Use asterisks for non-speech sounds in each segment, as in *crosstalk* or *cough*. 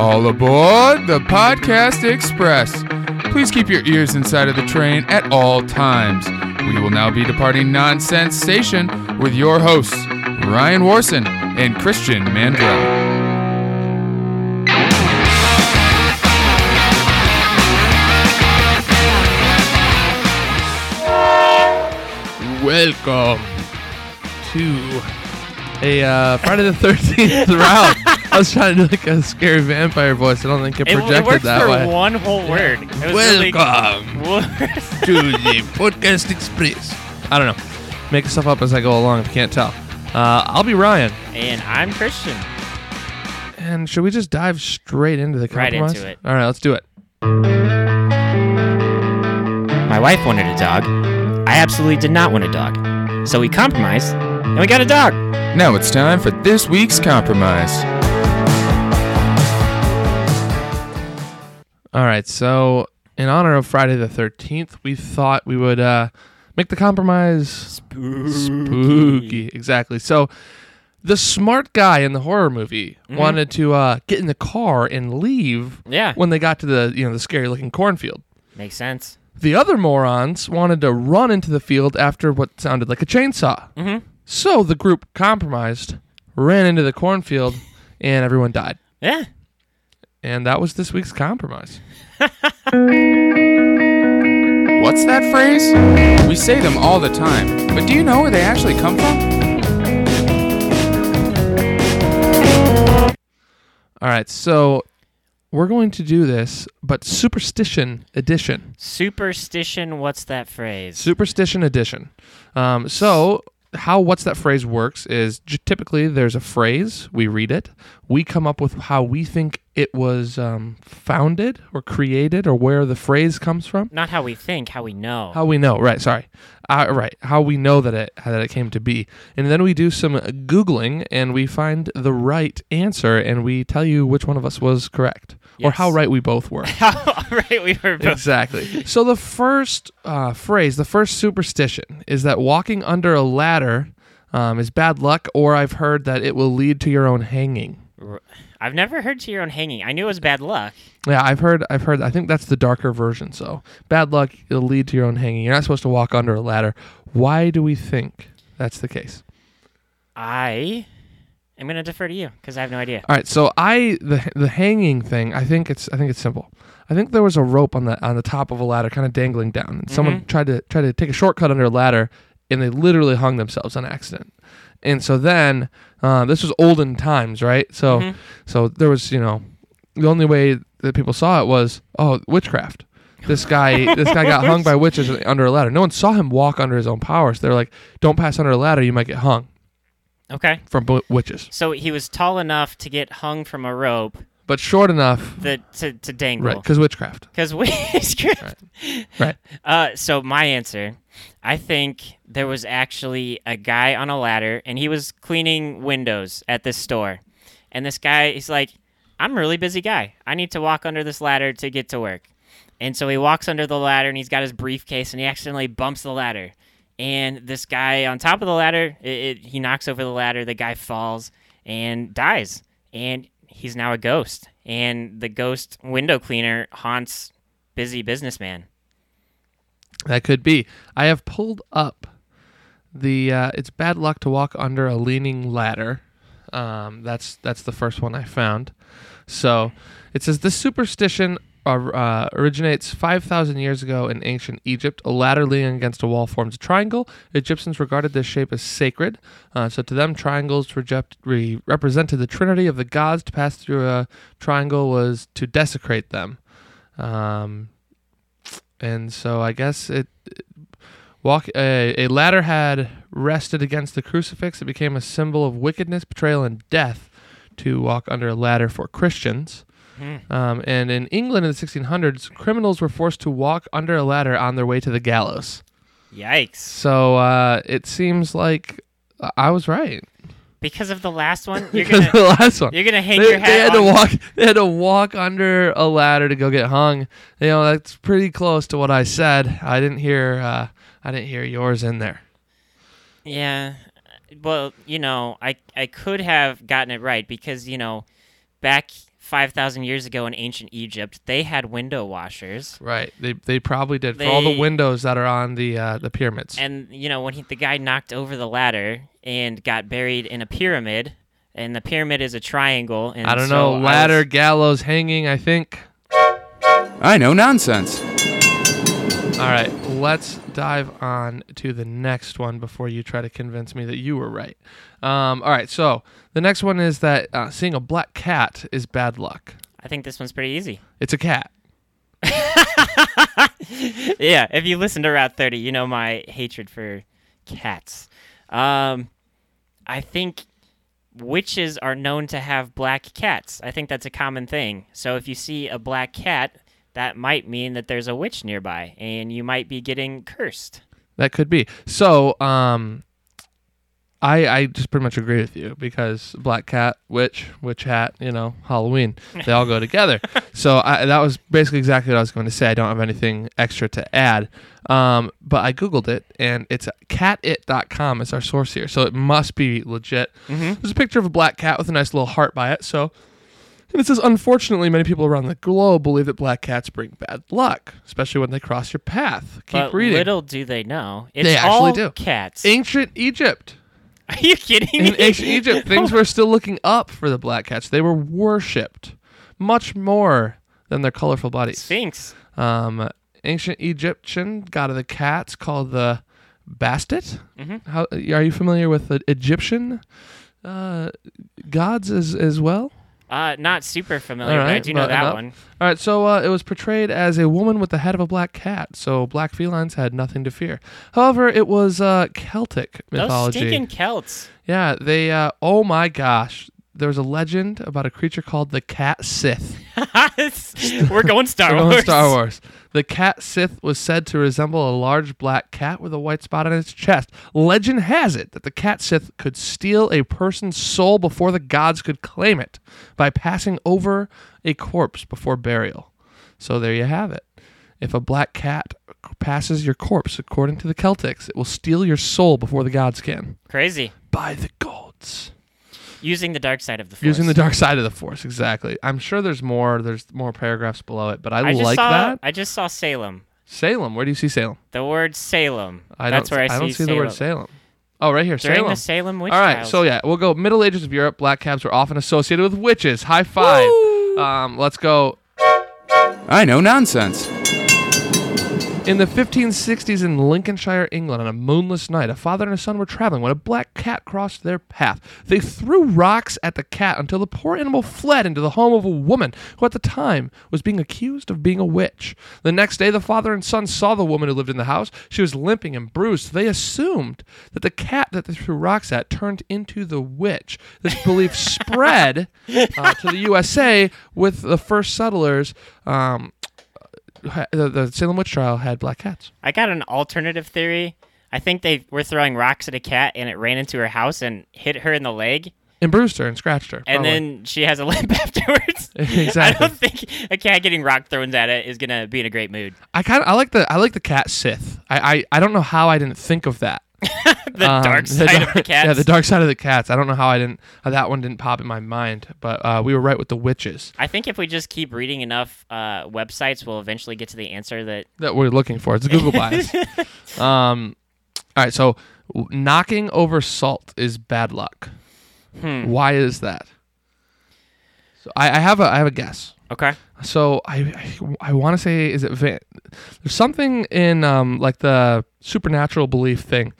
All aboard the Podcast Xpress. Please keep your ears inside of the train at all times. We will now be departing Nonsense Station with your hosts, Ryan Warson and Christian Mandrell. Welcome to a uh, Friday the Thirteenth *laughs* round. I was trying to do like a scary vampire voice. I don't think it It, projected it worked that for way. one whole word. It was really- Welcome to the Podcast Xpress. I don't know. Make stuff up as I go along if you can't tell. Uh, I'll be Ryan. and I'm Christian. And should we just dive straight into the Right compromise? into it. All right, let's do it. My wife wanted a dog. I absolutely did not want a dog. So we compromised, and we got a dog. Now it's time for this week's compromise. All right, so in honor of Friday the 13th, we thought we would uh, make the compromise spooky. Exactly. So the smart guy in the horror movie wanted to uh, get in the car and leave Yeah, when they got to the you know the scary looking cornfield. makes sense. The other morons wanted to run into the field after what sounded like a chainsaw. Mm-hmm. So the group compromised, ran into the cornfield, and everyone died. Yeah. And that was this week's compromise. *laughs* What's that phrase? We say them all the time, but do you know where they actually come from? All right, so we're going to do this, but superstition edition. Superstition. What's that phrase? Superstition edition. Um, so, how what's that phrase works is typically there's a phrase, we read it, we come up with how we think it was um, founded or created or where the phrase comes from. Not how we think, how we know. How we know, right? Sorry, uh, right. How we know that it that it came to be, and then we do some googling and we find the right answer, and we tell you which one of us was correct or how right we both were. *laughs* How right we were both. exactly. So the first uh, phrase, the first superstition, is that walking under a ladder um, is bad luck, or I've heard that it will lead to your own hanging. I've never heard to your own hanging. I knew it was bad luck. Yeah, I've heard. I've heard. I think that's the darker version. So bad luck, it'll lead to your own hanging. You're not supposed to walk under a ladder. Why do we think that's the case? I am gonna defer to you because I have no idea. All right, so I the the hanging thing. I think it's I think it's simple. I think there was a rope on the on the top of a ladder, kind of dangling down, and someone Mhm. tried to tried to take a shortcut under a ladder, and they literally hung themselves on accident. And so then uh, this was olden times, right? So Mhm. so there was you know the only way that people saw it was oh witchcraft. This guy *laughs* this guy got hung by witches *laughs* under a ladder. No one saw him walk under his own power. So they're like, don't pass under a ladder, you might get hung Okay. from bu- witches. So he was tall enough to get hung from a rope But short enough, that to, to right? Because witchcraft. Because *laughs* witchcraft. Right. Uh, so my answer, I think there was actually a guy on a ladder, and he was cleaning windows at this store. And this guy, he's like, "I'm a really busy guy. I need to walk under this ladder to get to work." And so he walks under the ladder, and he's got his briefcase, and he accidentally bumps the ladder. And this guy on top of the ladder, it, it, he knocks over the ladder. The guy falls and dies, and he's now a ghost. And the ghost window cleaner haunts busy businessman. That could be. I have pulled up the. Uh, it's bad luck to walk under a leaning ladder. Um, that's that's the first one I found. So it says this superstition uh, uh, originates 5,000 years ago in ancient Egypt. A ladder leaning against a wall forms a triangle. Egyptians regarded this shape as sacred. Uh, so to them, triangles reject, re- represented the trinity of the gods. To pass through a triangle was to desecrate them. Um, and so I guess it walk a, a ladder had rested against the crucifix. It became a symbol of wickedness, betrayal, and death to walk under a ladder for Christians. Hmm. Um, and in England in the 1600s, criminals were forced to walk under a ladder on their way to the gallows. Yikes. So uh, it seems like I was right Because of the last one, *laughs* you're because gonna of the last one. you're gonna hang They, your they hat had to walk. *laughs* They had to walk under a ladder to go get hung. You know that's pretty close to what I said. I didn't hear. Uh, I didn't hear yours in there. Yeah. Well, you know, I I could have gotten it right because you know, back 5,000 years ago in ancient Egypt, they had window washers. Right. They they probably did for all the windows that are on the uh, the pyramids. And, you know, when he, the guy knocked over the ladder and got buried in a pyramid, and the pyramid is a triangle. And I don't so know, ladder, was- gallows, hanging. I think. I know nonsense. All right, let's dive on to the next one before you try to convince me that you were right. Um, all right, so the next one is that uh, seeing a black cat is bad luck. I think this one's pretty easy. It's a cat. *laughs* yeah, if you listen to Route 30, you know my hatred for cats. Um, I think witches are known to have black cats. I think that's a common thing. So if you see a black cat, that might mean that there's a witch nearby and you might be getting cursed. That could be. So, um, I I just pretty much agree with you because black cat, witch, witch hat, you know, Halloween, they all go *laughs* together. so I, that was basically exactly what I was going to say. I don't have anything extra to add. Um, but I googled it and it's catit.com is our source here, so it must be legit. Mm-hmm. There's a picture of a black cat with a nice little heart by it. So. And it says, unfortunately, many people around the globe believe that black cats bring bad luck, especially when they cross your path. Keep but reading. little do they know, it's They actually all do. cats. Ancient Egypt. *laughs* Are you kidding In me? ancient Egypt, things were still looking up for the black cats. They were worshipped much more than their colorful bodies. Sphinx. Um, ancient Egyptian god of the cats called the Bastet. Mhm. How are you familiar with the Egyptian uh, gods as as well? Uh, not super familiar, All but I right, do know that enough. one. All right, so uh, it was portrayed as a woman with the head of a black cat. So black felines had nothing to fear. However, it was uh, Celtic Those stinking Celts. Yeah, they. Uh, oh my gosh, there was a legend about a creature called the Cat Sith. *laughs* We're going *laughs* Star We're going Wars. Star Wars. The Cat Sith was said to resemble a large black cat with a white spot on its chest. Legend has it that the Cat Sith could steal a person's soul before the gods could claim it by passing over a corpse before burial. So there you have it. If a black cat passes your corpse, according to the Celtics, it will steal your soul before the gods can. Crazy. By the gods. Using the dark side of the force. Using the dark side of the force, exactly. I'm sure there's more. There's more paragraphs below it, but I, I like saw, that. I just saw Salem. Salem. Where do you see Salem? The word Salem. I That's don't, where I, don't see, see Salem. the word Salem. Oh, right here, During Salem. the Salem witch All right, trials. so yeah, we'll go Middle Ages of Europe. Black cats were often associated with witches. High five. Um, let's go. I know nonsense. In the 1560s in Lincolnshire, England, on a moonless night, a father and a son were traveling when a black cat crossed their path. They threw rocks at the cat until the poor animal fled into the home of a woman who at the time was being accused of being a witch. The next day, the father and son saw the woman who lived in the house. She was limping and bruised. They assumed that the cat that they threw rocks at turned into the witch. This belief spread *laughs* uh, to the USA with the first settlers. Um, the, the Salem witch trial had black cats. I got an alternative theory. I think they were throwing rocks at a cat and it ran into her house and hit her in the leg, and bruised her and scratched her. and probably. then she has a *laughs* limp afterwards. *laughs* Exactly. I don't think a cat getting rock thrown at it is gonna be in a great mood. I kind of I like the I like the cat Sith. I, I I don't know how I didn't think of that. *laughs* The Um, dark side of dark- *laughs* the cats. Yeah, the dark side of the cats. I don't know how I didn't how that one didn't pop in my mind, but uh, we were right with the witches I think if we just keep reading enough uh, websites, we'll eventually get to the answer that that we're looking for. It's Google bias. *laughs* um, all right, so w- knocking over salt is bad luck. Hmm. Why is that? So I, I have a I have a guess. Okay. So I I, I want to say is it va- there's something in um like the supernatural belief thing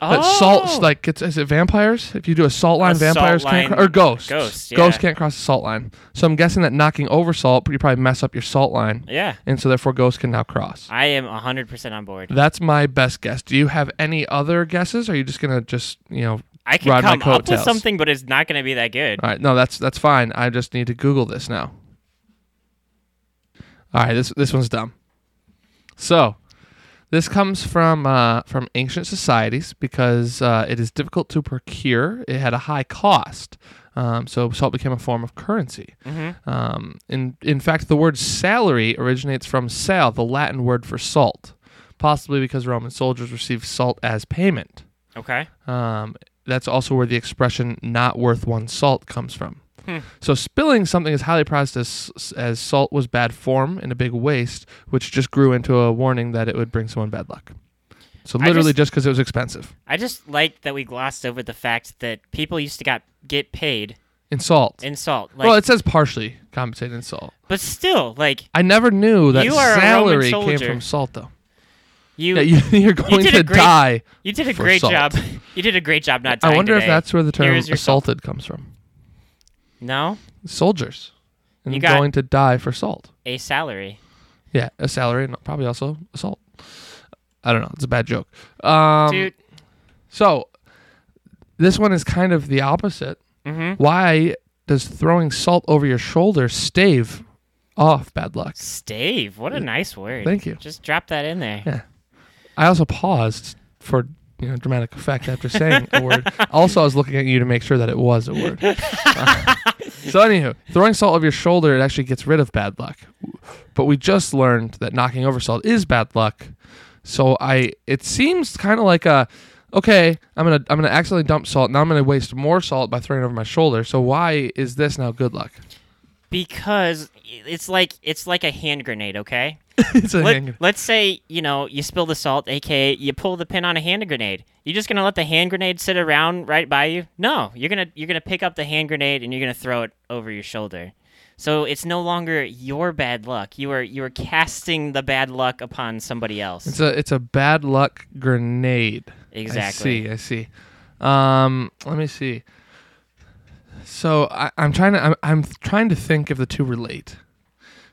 that Oh! salt like gets is it vampires if you do a salt line A salt vampires can't line- cro- or ghosts ghosts, yeah. ghosts can't cross the salt line so I'm guessing that knocking over salt you probably mess up your salt line Yeah, and so therefore ghosts can now cross. I am 100% on board. That's my best guess. Do you have any other guesses? Or are you just gonna just you know? I can ride my come up with something, but it's not going to be that good. All right, no, that's that's fine. I just need to Google this now. All right, this this one's dumb. So, this comes from uh, from ancient societies because uh, it is difficult to procure. It had a high cost, um, so salt became a form of currency. hmm Um, in in fact, the word salary originates from sal, the Latin word for salt, possibly because Roman soldiers received salt as payment. Okay. Um, that's also where the expression "not worth one salt" comes from. Hmm. So spilling something as highly prized as as salt was bad form and a big waste, which just grew into a warning that it would bring someone bad luck. So literally just- because it was expensive. I just like that we glossed over the fact that people used to got get paid In salt. in salt. Like, well, it says partially compensated in salt. but still, like I never knew that You are salary came from salt, though. you, Yeah, you, *laughs* you're going did to great- die. you did a great salt. job. You did a great job not I wonder if that's where the term your salt. comes from. No Soldiers. And You got- going to die for salt. a salary. Yeah, a salary and probably also assault. I don't know. It's a bad joke. Um, Dude, So this one is kind of the opposite. mm-hmm. Why does throwing salt over your shoulder stave off bad luck? stave. What a nice word. Thank you. Just drop that in there. Yeah. I also paused for you know dramatic effect after saying a word. Also, I was looking at you to make sure that it was a word. Uh, *laughs* so, anywho, throwing salt over your shoulder it actually gets rid of bad luck. But we just learned that knocking over salt is bad luck. So I, it seems kind of like a, okay, I'm gonna I'm gonna accidentally dump salt. Now I'm gonna waste more salt by throwing it over my shoulder. So why is this now good luck? Because it's like it's like a hand grenade, okay? *laughs* it's a Let, hand- let's say, you know, you spill the salt, aka you pull the pin on a hand grenade. You're just gonna let the hand grenade sit around right by you? No. You're gonna you're gonna pick up the hand grenade and you're gonna throw it over your shoulder. So it's no longer your bad luck. You are you are casting the bad luck upon somebody else. It's a it's a bad luck grenade. exactly. I see. I see. Um, let me see. So I, I'm trying to I'm, I'm trying to think if the two relate.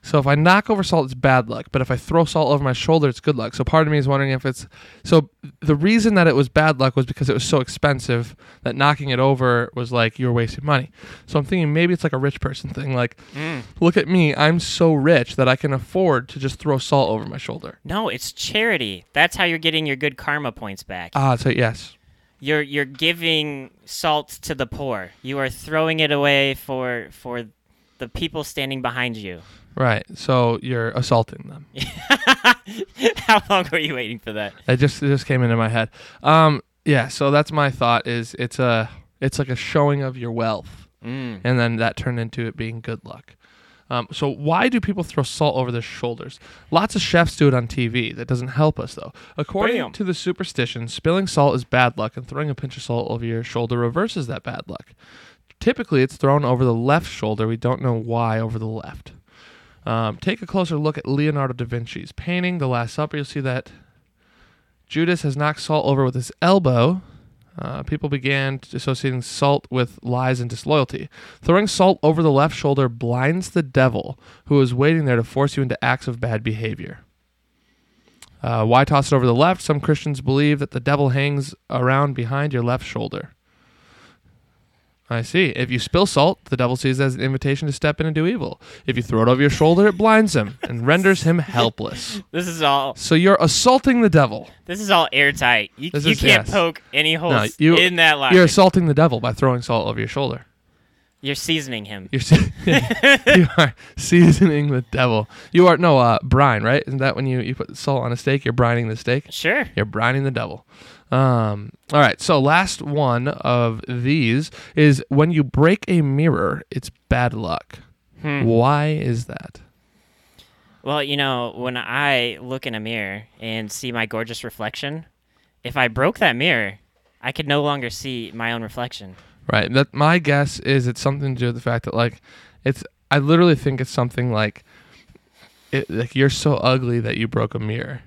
So if I knock over salt, it's bad luck. But if I throw salt over my shoulder, it's good luck. So part of me is wondering if it's so. The reason that it was bad luck was because it was so expensive that knocking it over was like you were wasting money. So I'm thinking maybe it's like a rich person thing. Like, Mm. look at me, I'm so rich that I can afford to just throw salt over my shoulder. No, it's charity. That's how you're getting your good karma points back. Ah, so yes, you're you're giving salt to the poor. You are throwing it away for for the people standing behind you. right. So you're assaulting them. *laughs* How long were you waiting for that? It just it just came into my head. Um, yeah. So that's my thought. Is it's a it's like a showing of your wealth, Mm. and then that turned into it being good luck. Um, so why do people throw salt over their shoulders? Lots of chefs do it on TV. That doesn't help us though. According Bam. to the superstition, spilling salt is bad luck, and throwing a pinch of salt over your shoulder reverses that bad luck. Typically, it's thrown over the left shoulder. We don't know why over the left. Um, take a closer look at Leonardo da Vinci's painting, The Last Supper. You'll see that Judas has knocked salt over with his elbow. Uh, people began associating salt with lies and disloyalty. Throwing salt over the left shoulder blinds the devil, who is waiting there to force you into acts of bad behavior. Uh, why toss it over the left? Some Christians believe that the devil hangs around behind your left shoulder. I see. If you spill salt, the devil sees it as an invitation to step in and do evil. If you throw it over your shoulder, it blinds him and *laughs* renders him helpless. This is all So you're assaulting the devil. this is all airtight. You, This you is- can't yes. poke any holes you- in that line. You're You're, assaulting the devil by throwing salt over your shoulder. seasoning him. You're se- *laughs* you are seasoning the devil. You are no uh, brine, right? Isn't that when you, you put salt on a steak? You're brining the steak. Sure. You're brining the devil. Um, all right. So last one of these is when you break a mirror, it's bad luck. Hmm. Why is that? Well, you know, when I look in a mirror and see my gorgeous reflection, if I broke that mirror, I could no longer see my own reflection. Right. That my guess is it's something to do with the fact that like it's I literally think it's something like it like you're so ugly that you broke a mirror.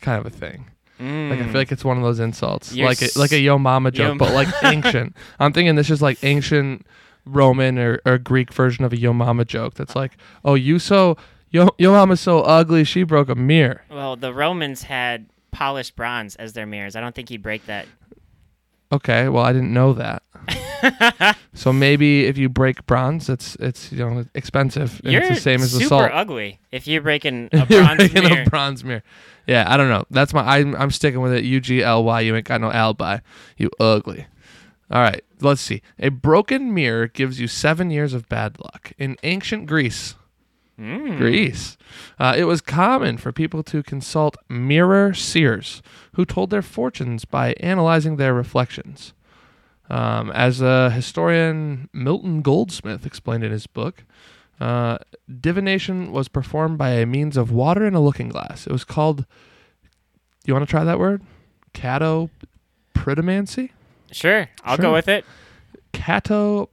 Kind of a thing. Like I feel like it's one of those insults. You're like a, like a yo mama joke, Yo but like *laughs* ancient. I'm thinking this is like ancient Roman or, or Greek version of a yo mama joke that's like, "Oh, you so yo yo mama's so ugly, she broke a mirror." Well, the Romans had polished bronze as their mirrors. I don't think you'd break that. Okay, well I didn't know that. *laughs* *laughs* so maybe if you break bronze, it's it's you know expensive. And You're it's the same as the super salt. ugly if you're breaking *laughs* a bronze breaking mirror. a bronze mirror. Yeah, I don't know. That's my. I'm I'm sticking with it. U G L Y. You ain't got no alibi. You ugly. All right. Let's see. A broken mirror gives you seven years of bad luck in ancient Greece. Mm. Greece. Uh, it was common for people to consult mirror seers who told their fortunes by analyzing their reflections. Um, as a historian, Milton Goldsmith explained in his book, uh, divination was performed by a means of water and a looking glass. It was called. You want to try that word? Catopridomancy. Sure, I'll Sure. go with it. Cato.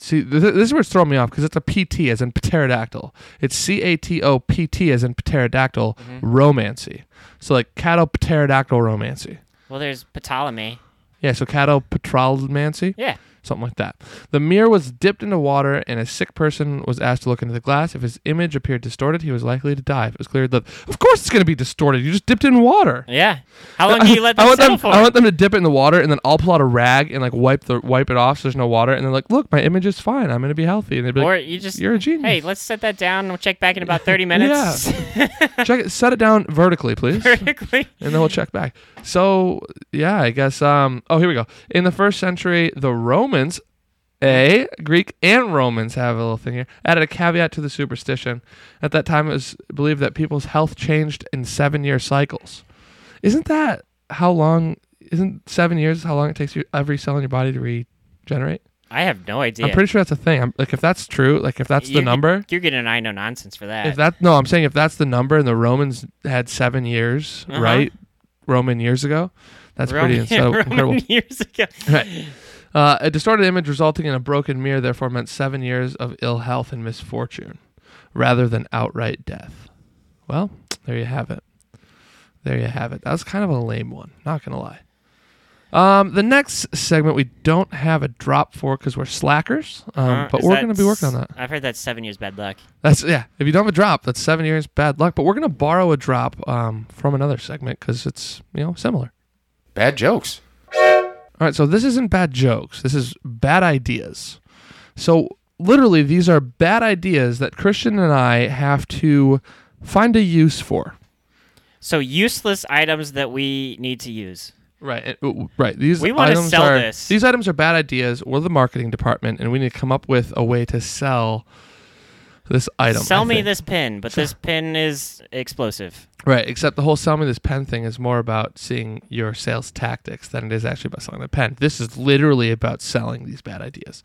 See, th- this is where it's throwing me off because it's a PT as in pterodactyl. It's C A T O P T as in pterodactyl Mhm. romancy. So like catopterodactyl romancy. Well, there's Ptolemy. Yeah, so catopteromancy, Yeah. Something like that. The mirror was dipped into water, and a sick person was asked to look into the glass. If his image appeared distorted, he was likely to die. If it was clear that, of course, it's going to be distorted. You just dipped it in water. Yeah. How long *laughs* do you let I them want settle them. for? I want them to dip it in the water, and then I'll pull out a rag and like wipe the wipe it off so there's no water, and they're like, "Look, my image is fine. I'm going to be healthy." And they'd be or like, you just "You're a genius." hey, let's set that down. We'll check back in about 30 *laughs* minutes. yeah. *laughs* Check it. Set it down vertically, please. Vertically. and then we'll check back. So yeah, I guess. Um. Oh, here we go. In the first century, the Romans, a Greek and Romans have a little thing here. Added a caveat to the superstition. At that time, it was believed that people's health changed in seven-year cycles. Isn't that how long? Isn't seven years how long it takes you every cell in your body to regenerate? I have no idea. I'm pretty sure that's a thing. I'm, like if that's true, like if that's You're the get- number, You're getting an I know nonsense for that. if that no, I'm saying if that's the number, and the Romans had seven years, Uh-huh. right? Roman years ago. That's Roman, pretty *laughs* inso- Roman incredible. years ago. Right. *laughs* Uh, a distorted image resulting in a broken mirror therefore meant seven years of ill health and misfortune, rather than outright death. Well, there you have it. There you have it. That was kind of a lame one. Not gonna lie. Um, the next segment we don't have a drop for because we're slackers, um, Uh, but we're gonna be working on that. I've heard that's seven years bad luck. That's yeah. If you don't have a drop, that's seven years bad luck. But we're gonna borrow a drop um, from another segment because it's you know similar. Bad jokes. All right, so this isn't bad jokes. This is bad ideas. So literally, these are bad ideas that Christian and I have to find a use for. So useless items that we need to use. Right, right. These We wanna sell are this. these items are bad ideas. We're the marketing department, and we need to come up with a way to sell this item. Sell I me think. this pin, but this *laughs* pin is explosive. Right, except the whole sell me this pen thing is more about seeing your sales tactics than it is actually about selling the pen. This is literally about selling these bad ideas.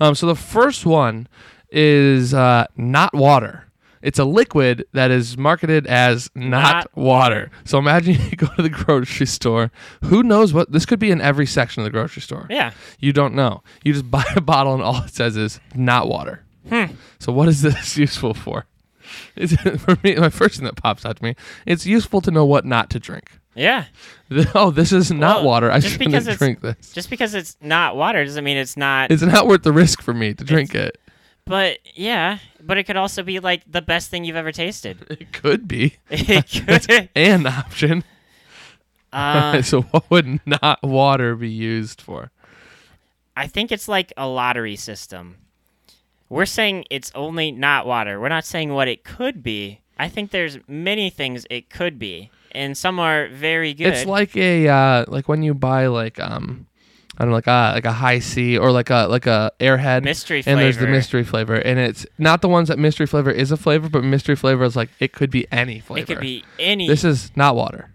Um, so the first one is uh, not water. It's a liquid that is marketed as not, Not water. So imagine *laughs* you go to the grocery store. Who knows what this could be in every section of the grocery store? Yeah. You don't know. You just *laughs* buy a bottle and all it says is not water. Hmm. So what is this *laughs* useful for? It's, *laughs* for me, my first thing that pops out to me, it's useful to know what not to drink. Yeah. Oh, this is not Well, water. I shouldn't drink this. Just because it's not water doesn't mean it's not. It's not worth the risk for me to drink it. but yeah, but it could also be like the best thing you've ever tasted. *laughs* It could be it could. an option. Uh, so what would not water be used for? I think it's like a lottery system. We're saying it's only not water. We're not saying what it could be. I think there's many things it could be, and some are very good. It's like a uh, like when you buy like um I don't know like a like a Hi-C or like a like a airhead mystery and there's the mystery flavor and it's not the ones that mystery flavor is a flavor but mystery flavor is like it could be any flavor. It could be any. This is not water.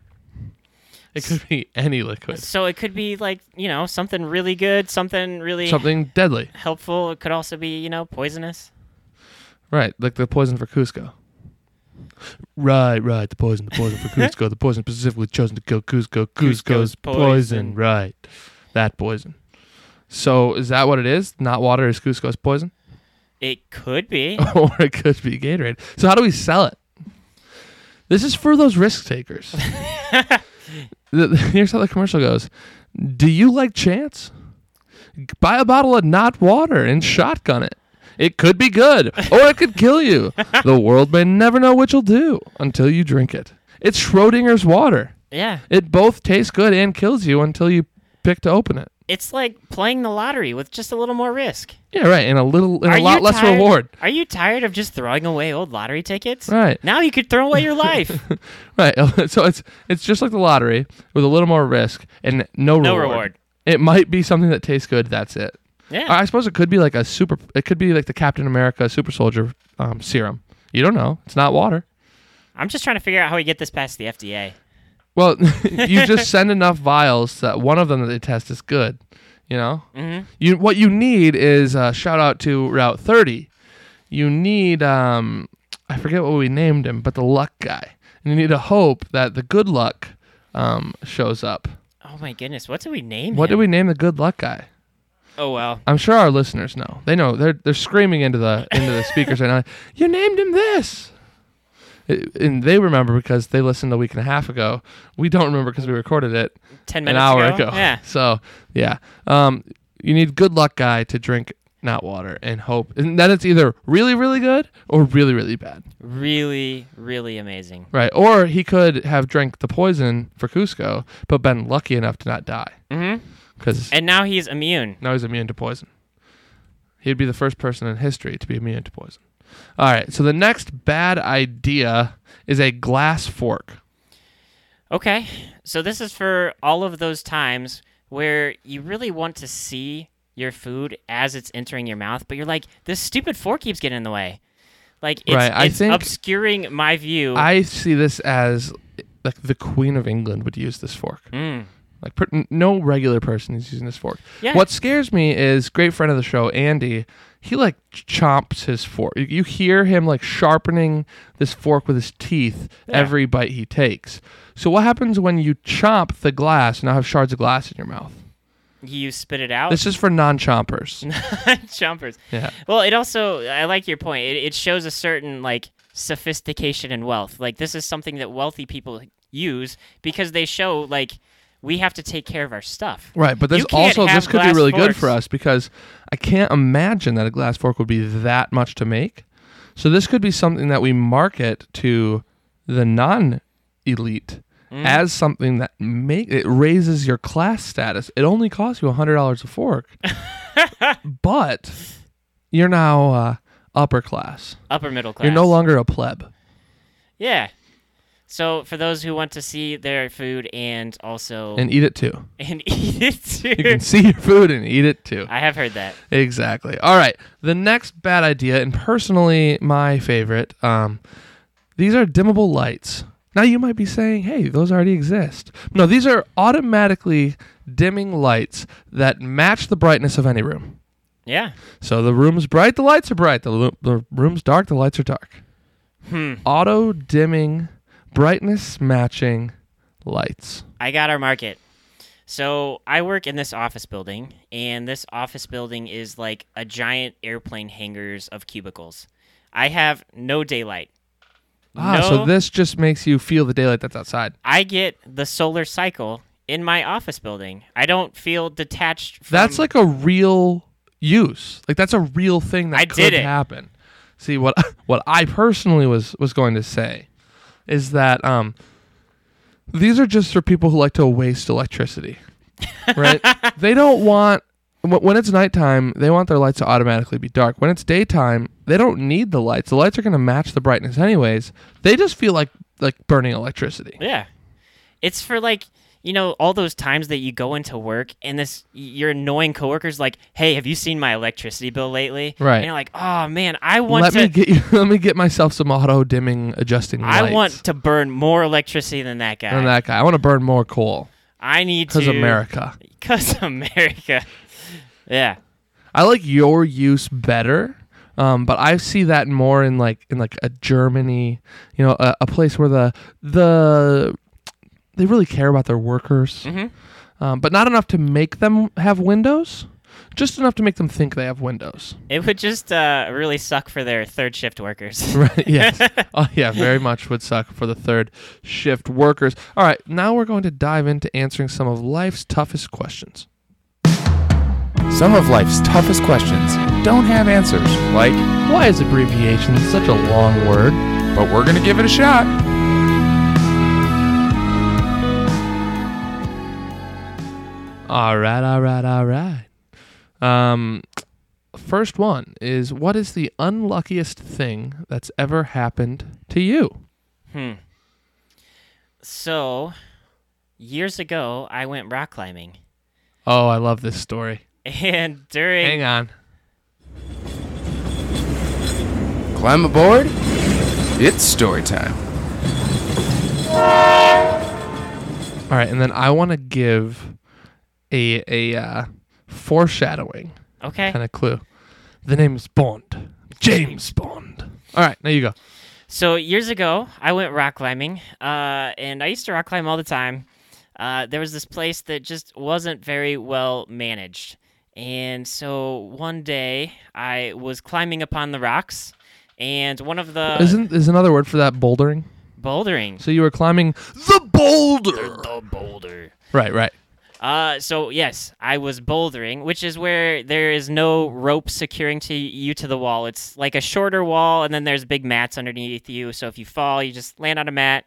It could be any liquid. so it could be like you know something really good, something really Something deadly. helpful. It could also be you know poisonous. Right, like the poison for Kuzco. Right, right, the poison, the poison for *laughs* Kuzco, the poison specifically chosen to kill Kuzco, Kuzco's Kuzco's poison. poison. right. That poison. So is that what it is? Not water is Kuzco's poison? It could be. *laughs* or it could be Gatorade. So how do we sell it? This is for those risk takers. *laughs* The- *laughs* Here's how the commercial goes. Do you like chance? Buy a bottle of not water and shotgun it. It could be good, or it could kill you. *laughs* The world may never know which will do until you drink it. It's Schrodinger's water. yeah, It both tastes good and kills you until you pick to open it. It's like playing the lottery with just a little more risk. Yeah, right. And a little, and Are a lot less tired- reward. Are you tired of just throwing away old lottery tickets? Right. Now you could throw away your *laughs* life. Right. *laughs* So it's it's just like the lottery with a little more risk and no, no reward. reward. It might be something that tastes good. That's it. Yeah. I suppose it could be like a super. It could be like the Captain America Super Soldier um, serum. You don't know. It's not water. I'm just trying to figure out how we get this past the FDA. Well, *laughs* you *laughs* just send enough vials that one of them that they test is good. You know, Mm-hmm. you what you need is uh, shout out to Route 30. You need um, I forget what we named him, but the luck guy. And you need to hope that the good luck um, shows up. Oh my goodness, what did we name What him? did we name the good luck guy? Oh well. I'm sure our listeners know. They know. They're they're screaming into the into the speakers right now. You named him this, and they remember because they listened a week and a half ago. We don't remember because we recorded it Ten an minutes hour ago. ago. Yeah. *laughs* So yeah, um, you need good luck guy to drink not water and hope, and then it's either really really good or really really bad, Really, really amazing. right? Or he could have drank the poison for Kuzco, but been lucky enough to not die Mm-hmm. because And now he's immune. now he's immune to poison. He'd be the first person in history to be immune to poison. All right, so the next bad idea is a glass fork. Okay. So this is for all of those times where you really want to see your food as it's entering your mouth, but you're like, this stupid fork keeps getting in the way. Like it's, Right, I it's think- obscuring my view. I see this as like the Queen of England would use this fork. Mm. Like per- no regular person is using this fork. Yeah. What scares me is great friend of the show Andy. He like chomps his fork. You- hear him like sharpening this fork with his teeth Yeah. every bite he takes. So what happens when you chomp the glass and now have shards of glass in your mouth? You spit it out. This is for non-chompers. *laughs* non-chompers. yeah. Well, it also I like your point. It, it shows a certain like sophistication and wealth. Like this is something that wealthy people use because they show like we have to take care of our stuff. Right, but this also this could be really good for us because I can't imagine that a glass fork would be that much to make. So this could be something that we market to the non-elite Mm. as something that make it raises your class status. It only costs you hundred dollars a fork, *laughs* but you're now uh, upper class. Upper middle class. You're no longer a pleb. Yeah. So for those who want to see their food and also And eat it too. *laughs* and eat it too. You can see your food and eat it too. I have heard that. Exactly. All right. The next bad idea, and personally my favorite, um, these are dimmable lights. Now you might be saying, hey, those already exist. No, these are automatically dimming lights that match the brightness of any room. Yeah. So the room's bright, the lights are bright. The, lo- the room's dark, the lights are dark. Hmm. Auto dimming, brightness matching lights. I got our market. So I work in this office building, and this office building is like a giant airplane hangars of cubicles. I have no daylight. Ah, no, so this just makes you feel the daylight that's outside. I get the solar cycle in my office building. I don't feel detached. From, That's like a real use. Like that's a real thing that I could did happen. See what *laughs* what I personally was was going to say is that um these are just for people who like to waste electricity. Right? *laughs* they don't want wh- when it's nighttime, they want their lights to automatically be dark. When it's daytime, they don't need the lights. The lights are going to match the brightness anyways. They just feel like like burning electricity. Yeah. It's for like, you know, all those times that you go into work and this your annoying coworker's like, "Hey, have you seen my electricity bill lately?" Right. And you're like, "Oh man, I want Let to me get you, *laughs* let me get myself some auto dimming adjusting lights. I want to burn more electricity than that guy. than that guy. I want to burn more coal I need to because America. *laughs* Because America. *laughs* Yeah. I like your use better, um, but I see that more in like in like a Germany, you know, a, a place where the the they really care about their workers, Mhm. um, but not enough to make them have windows, just enough to make them think they have windows. It would just uh, really suck for their third shift workers. *laughs* Right? *laughs* Yes. oh yeah, very much would suck for the third shift workers. All right, now we're going to dive into answering some of life's toughest questions. Some of life's toughest questions don't have answers, like, Why is abbreviation such a long word? but we're going to give it a shot. All right, all right, all right. Um, first one is what is the unluckiest thing that's ever happened to you? Hmm. So, years ago, I went rock climbing. Oh, I love this story. *laughs* And during Hang on. Climb aboard. It's story time. All right, and then I want to give a a uh, foreshadowing Okay. kind of clue. The name is Bond. James Bond. All right, now you go. So years ago, I went rock climbing, uh, and I used to rock climb all the time. Uh, there was this place that just wasn't very well managed, and so one day I was climbing upon the rocks, and one of the Isn't is another word for that bouldering? bouldering So you were climbing the boulder. the boulder. Right, right. Uh, so yes, I was bouldering, which is where there is no rope securing to you to the wall. It's like a shorter wall, and then there's big mats underneath you. So if you fall, you just land on a mat.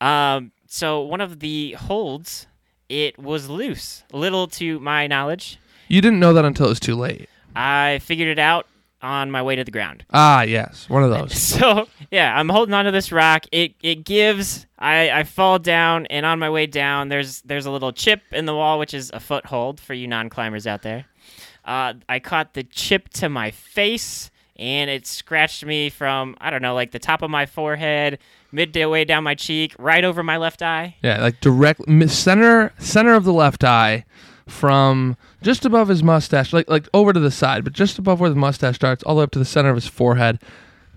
Um, so one of the holds, it was loose. Little to my knowledge, You didn't know that until it was too late. I figured it out on my way to the ground. Ah, yes, one of *laughs* those. So yeah, I'm holding onto this rock. It it gives. I, I fall down, and on my way down, there's there's a little chip in the wall, which is a foothold for you non-climbers out there. Uh, I caught the chip to my face, and it scratched me from I don't know, like the top of my forehead, midway down my cheek, right over my left eye. Yeah, like direct center center of the left eye, from just above his mustache, like like over to the side, but just above where the mustache starts, all the way up to the center of his forehead.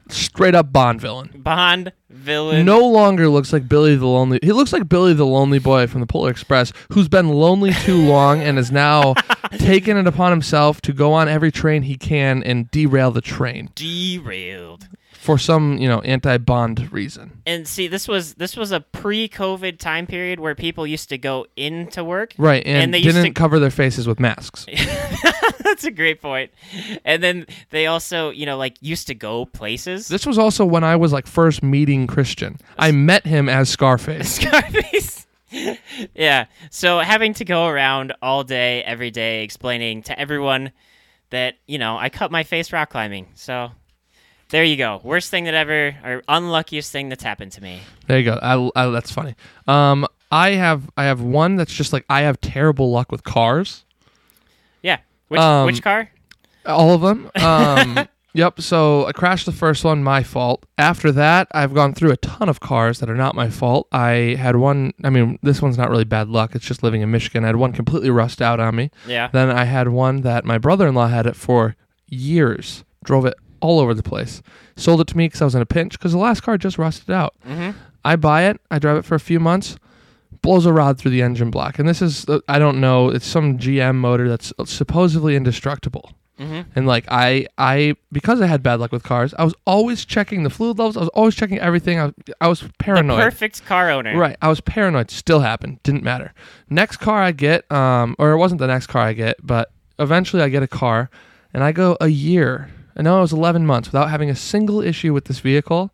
Straight up Bond villain. Bond villain. No longer looks like Billy the Lonely. He looks like Billy the Lonely Boy from the Polar Express, who's been lonely too *laughs* long and is now *laughs* taken it upon himself to go on every train he can and derail the train derailed. For some, you know, anti-Bond reason. And see, this was this was a pre-COVID time period where people used to go into work. Right, and, And they didn't to- cover their faces with masks. *laughs* That's a great point. And then they also, you know, like used to go places. This was also when I was like first meeting Christian. I met him as Scarface. *laughs* Scarface. yeah. So having to go around all day, every day, explaining to everyone that you know I cut my face rock climbing. So there you go. Worst thing that ever, or unluckiest thing that's happened to me. There you go. I, I, that's funny. Um, I have I have one that's just like I have terrible luck with cars. Yeah. Which Um, which car? All of them. Um, *laughs* yep. So I crashed the first one, my fault. After that, I've gone through a ton of cars that are not my fault. I had one. I mean, this one's not really bad luck. It's just living in Michigan. I had one completely rust out on me. Yeah. Then I had one that my brother-in-law had it for years. Drove it all over the place. Sold it to me because I was in a pinch because the last car just rusted out. Mm-hmm. I buy it. I drive it for a few months. Blows a rod through the engine block, and this is uh, I don't know. It's some GM motor that's supposedly indestructible. Mm-hmm. And like I, I because I had bad luck with cars, I was always checking the fluid levels. I was always checking everything. I was, I was paranoid. Perfect car owner. Right. I was paranoid. Still happened. Didn't matter. Next car I get, um, or it wasn't the next car I get, but eventually I get a car, and I go a year. I now it was 11 months without having a single issue with this vehicle,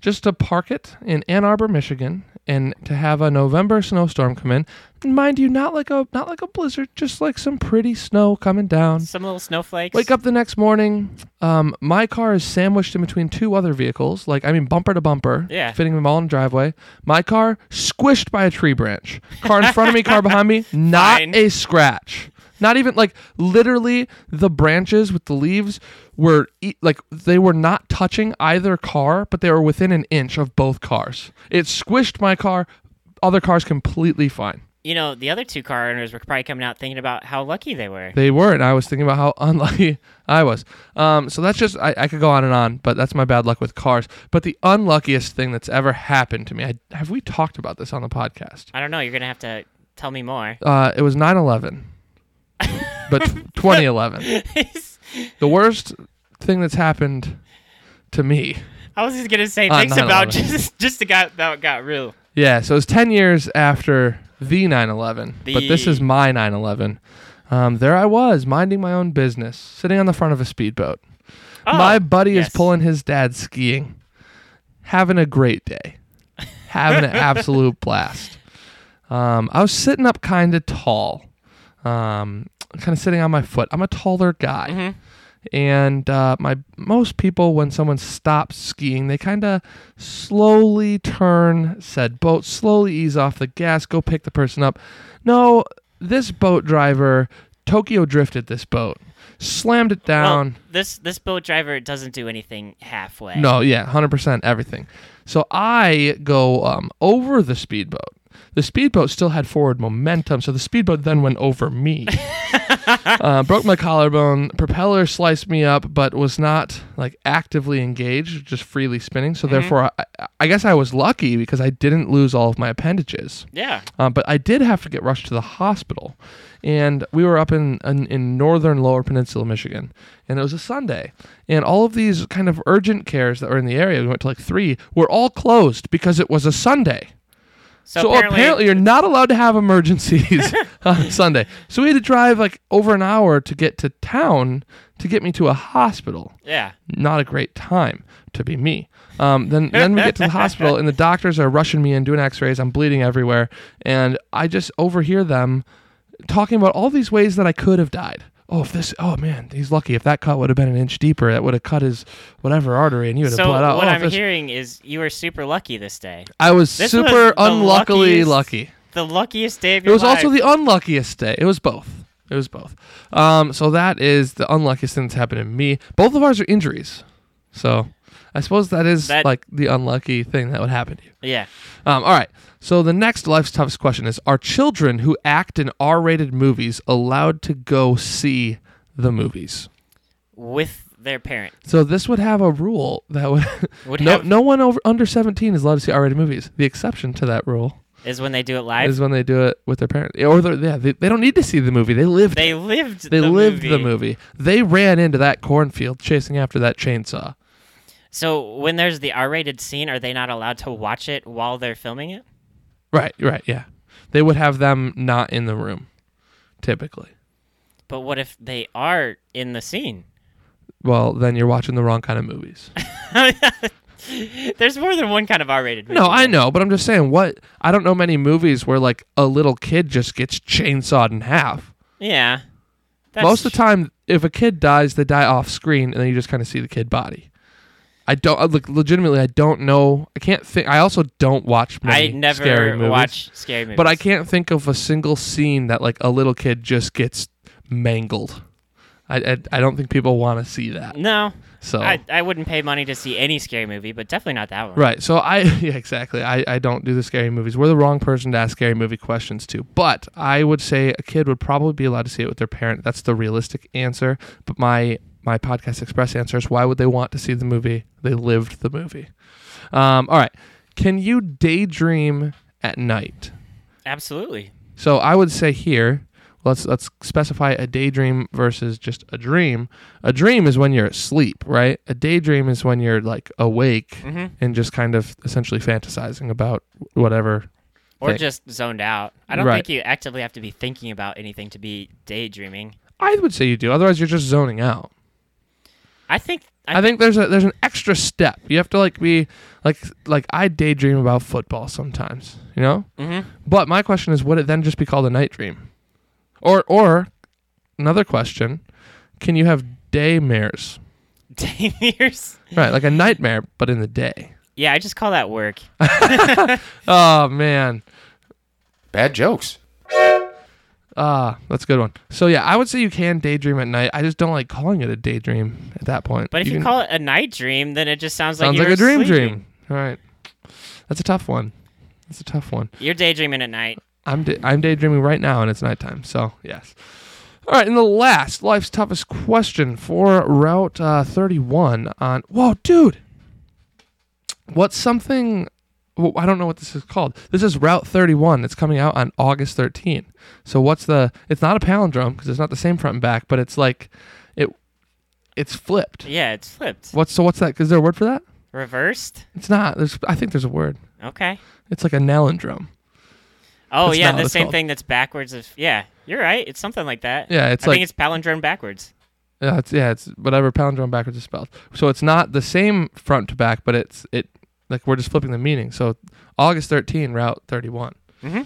just to park it in Ann Arbor, Michigan, and to have a November snowstorm come in. And mind you, not like a not like a blizzard, just like some pretty snow coming down. Some little snowflakes. Wake up the next morning. Um, my car is sandwiched in between two other vehicles, like I mean bumper to bumper, Yeah. fitting them all in the driveway. My car squished by a tree branch. Car in front of me, car behind me, *laughs* not Fine. a scratch. Not even like literally the branches with the leaves were e- like they were not touching either car, but they were within an inch of both cars. It squished my car. Other cars completely fine. You know, the other two car owners were probably coming out thinking about how lucky they were. They were, and I was thinking about how *laughs* unlucky I was. Um, so that's just I, I could go on and on, but that's my bad luck with cars. But the unluckiest thing that's ever happened to me, I, have we talked about this on the podcast? I don't know. You're gonna have to tell me more. Uh, it was 9/11, but *laughs* t- 2011. *laughs* The worst thing that's happened to me. I was just gonna say Uh, things about 9/11. just just got that got real. Yeah, so it was 10 years after the 9/11, but this is my 9/11. Um, there I was, minding my own business, sitting on the front of a speedboat. Oh, My buddy yes. is pulling his dad skiing, having a great day, having an *laughs* absolute blast. Um, I was sitting up kind of tall, um, kind of sitting on my foot. I'm a taller guy, Mhm. and uh, my most people when someone stops skiing, they kind of slowly turn said boat, slowly ease off the gas, go pick the person up. No, this boat driver Tokyo drifted this boat, slammed it down. Well, this this boat driver doesn't do anything halfway. No, yeah, hundred percent everything. So I go um, over the speedboat. The speedboat still had forward momentum, so the speedboat then went over me. *laughs* uh, broke my collarbone. Propeller sliced me up, but was not like actively engaged, just freely spinning. So therefore, I, I guess I was lucky because I didn't lose all of my appendages. Yeah. Uh, but I did have to get rushed to the hospital, and we were up in, in in northern Lower Peninsula, Michigan, and it was a Sunday, and all of these kind of urgent cares that were in the area, we went to like three, were all closed because it was a Sunday. So, So, apparently, apparently, you're not allowed to have emergencies *laughs* *laughs* on Sunday. So we had to drive like over an hour to get to town to get me to a hospital. yeah. Not a great time to be me. Um, then then we get to the hospital and the *laughs* doctors are rushing me in doing X-rays. I'm bleeding everywhere, and I just overhear them talking about all these ways that I could have died. Oh, if this, oh man, he's lucky. If that cut would have been an inch deeper, that would have cut his whatever artery, and he would have So bled out. what Oh, I'm this- hearing is you were super lucky this day. I was This super was unluckily luckiest- lucky. The luckiest day of your life. It was also the unluckiest day. It was both. It was both. Um, so that is the unluckiest thing that's happened to me. Both of ours are injuries. So I suppose that is That- like the unlucky thing that would happen to you. yeah. Um, all right. So the next life's toughest question is: Are children who act in R-rated movies allowed to go see the movies? With their parent. So this would have a rule that would *laughs* Would no have no one over under 17 is allowed to see R-rated movies. The exception to that rule is when they do it live. is when they do it with their parents, or yeah, they, they don't need to see the movie. They lived they lived They the lived movie. the movie. They ran into that cornfield chasing after that chainsaw. So when there's the R-rated scene, are they not allowed to watch it while they're filming it? Right, right, yeah. They would have them not in the room, typically. But what if they are in the scene? Well, then you're watching the wrong kind of movies. *laughs* There's more than one kind of R-rated movie. no, I know, but I'm just saying what I don't know many movies where like a little kid just gets chainsawed in half. Yeah. Most of the time, if a kid dies, they die off screen, and then you just kind of see the kid body. I don't uh, look legitimately. I don't know. I can't think. I also don't watch many I never scary movies. watch scary movies. But I can't think of a single scene that like a little kid just gets mangled. I I, I don't think people want to see that. No, So I, I wouldn't pay money to see any scary movie, but definitely not that one. right. So I *laughs* yeah exactly. I I don't do the scary movies. We're the wrong person to ask scary movie questions to. But I would say a kid would probably be allowed to see it with their parent. That's the realistic answer. But my my Podcast Xpress answers why would they want to see the movie? They lived the movie. Um, all right. Can you daydream at night? Absolutely. So I would say here, let's let's specify a daydream versus just a dream. A dream is when you're asleep, right? A daydream is when you're like awake hmm and just kind of essentially fantasizing about whatever. Or Thing. just zoned out. I don't Right. think you actively have to be thinking about anything to be daydreaming. I would say you do. Otherwise, you're just zoning out. I think. I, I think there's a there's an extra step. You have to like be like like I daydream about football sometimes, you know. hmm But my question is, would it then just be called a night dream? Or or another question, can you have daymares? *laughs* Daymares. Right, like a nightmare, but in the day. Yeah, I just call that work. *laughs* Oh man, Bad jokes. Ah, that's a good one. So yeah, I would say you can daydream at night. I just don't like calling it a daydream at that point. But if you, can- call it a night dream, then it just sounds like sounds you like a dream, sleeping. dream. All right, that's a tough one. That's a tough one. You're daydreaming at night. I'm da- I'm daydreaming right now, and it's nighttime. So yes. All right, and the last life's toughest question for Route uh, 31 on. Whoa, dude! What's something? Well, I don't know what this is called. This is Route 31. It's coming out on August 13. So what's the? It's not a palindrome because it's not the same front and back, but it's like it. It's flipped. Yeah, it's flipped. What's so? What's that? Is there a word for that? Reversed. It's not. There's. I think there's a word. Okay. It's like a nalindrome. Oh That's yeah, the same called. thing that's backwards of yeah. You're right. It's something like that. Yeah, it's I like think it's palindrome backwards. Yeah, it's yeah, it's whatever palindrome backwards is spelled. So it's not the same front to back, but it's it like we're just flipping the meaning. So August 13, Route 31. Mm-hmm.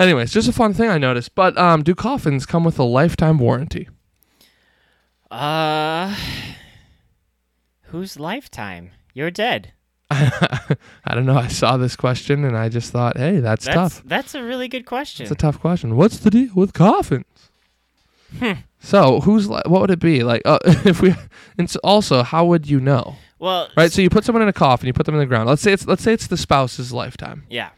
Anyways, just a fun thing I noticed. But um, do coffins come with a lifetime warranty? Uh, whose lifetime? You're dead. *laughs* I don't know. I saw this question and I just thought, hey, that's, That's tough. that's a really good question. It's a tough question. What's the deal with coffins? Hmm. So who's li- what would it be like? Uh, *laughs* if we and so also, how would you know? Well, Right. So you put someone in a coffin, you put them in the ground. Let's say it's let's say it's the spouse's lifetime. yeah.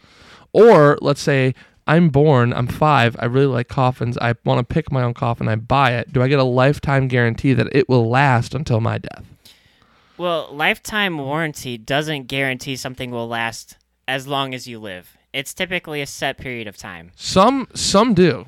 Or let's say I'm born, I'm five, I really like coffins, I want to pick my own coffin, I buy it. Do I get a lifetime guarantee that it will last until my death? Well, lifetime warranty doesn't guarantee something will last as long as you live. It's typically a set period of time. Some some do.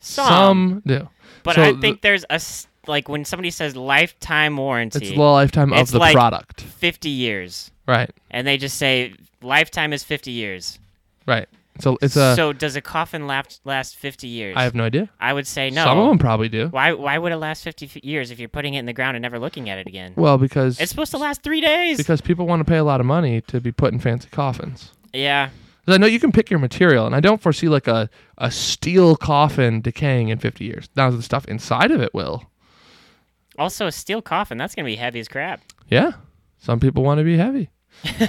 Some, do. but so I think there's a s- like when somebody says lifetime warranty, It's the lifetime of It's the like- product. 50 years, Right. and they just say lifetime is 50 years. Right. So it's a. so does a coffin last last 50 years? I have no idea. I would say no. Some of them probably do. Why why would it last 50 f- years if you're putting it in the ground and never looking at it again? Well, because It's supposed to last 3 days. because people want to pay a lot of money to be put in fancy coffins. yeah. 'Cause I know you can pick your material, and I don't foresee like a, a steel coffin decaying in 50 years. Now the stuff inside of it will. Also a steel coffin, that's going to be heavy as crap. Yeah. Some people want to be heavy.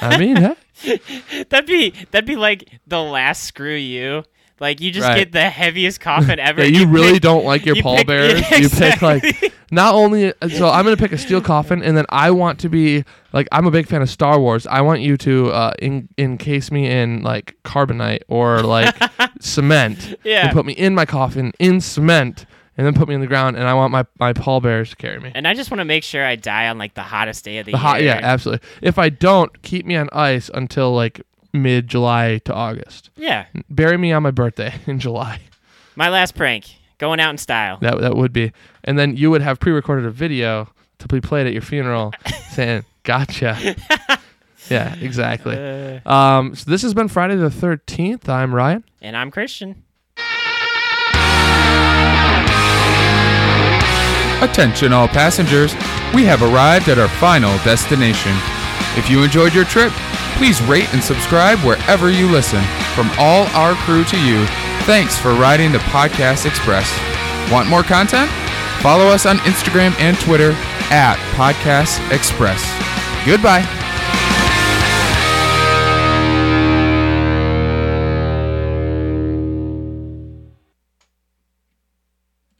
I mean, hey, *laughs* That'd be that'd be like the last screw you. Like you just Right. get the heaviest coffin *laughs* ever. yeah, you really pick- don't like your *laughs* you pick- pallbearers. yeah, You pick like not only so I'm gonna pick a steel coffin, and then I want to be like I'm a big fan of Star Wars. I want you to uh, in, encase me in like carbonite or like cement, Yeah. and put me in my coffin in cement, and then put me in the ground. And I want my my pallbearers to carry me. And I just want to make sure I die on like the hottest day of the, The year. hot, yeah, absolutely. If I don't, keep me on ice until like mid July to August. Yeah. Bury me on my birthday *laughs* in July. My last prank. Going out in style. That that would be, and then you would have pre-recorded a video to be played at your funeral, *laughs* saying "Gotcha." *laughs* yeah, exactly. Uh, Um, so this has been Friday the Thirteenth. I'm Ryan. and I'm Christian. Attention all passengers, we have arrived at our final destination. If you enjoyed your trip, please rate and subscribe wherever you listen. From all our crew to you, thanks for riding the Podcast Xpress. Want more content? Follow us on Instagram and Twitter at Podcast Xpress. Goodbye.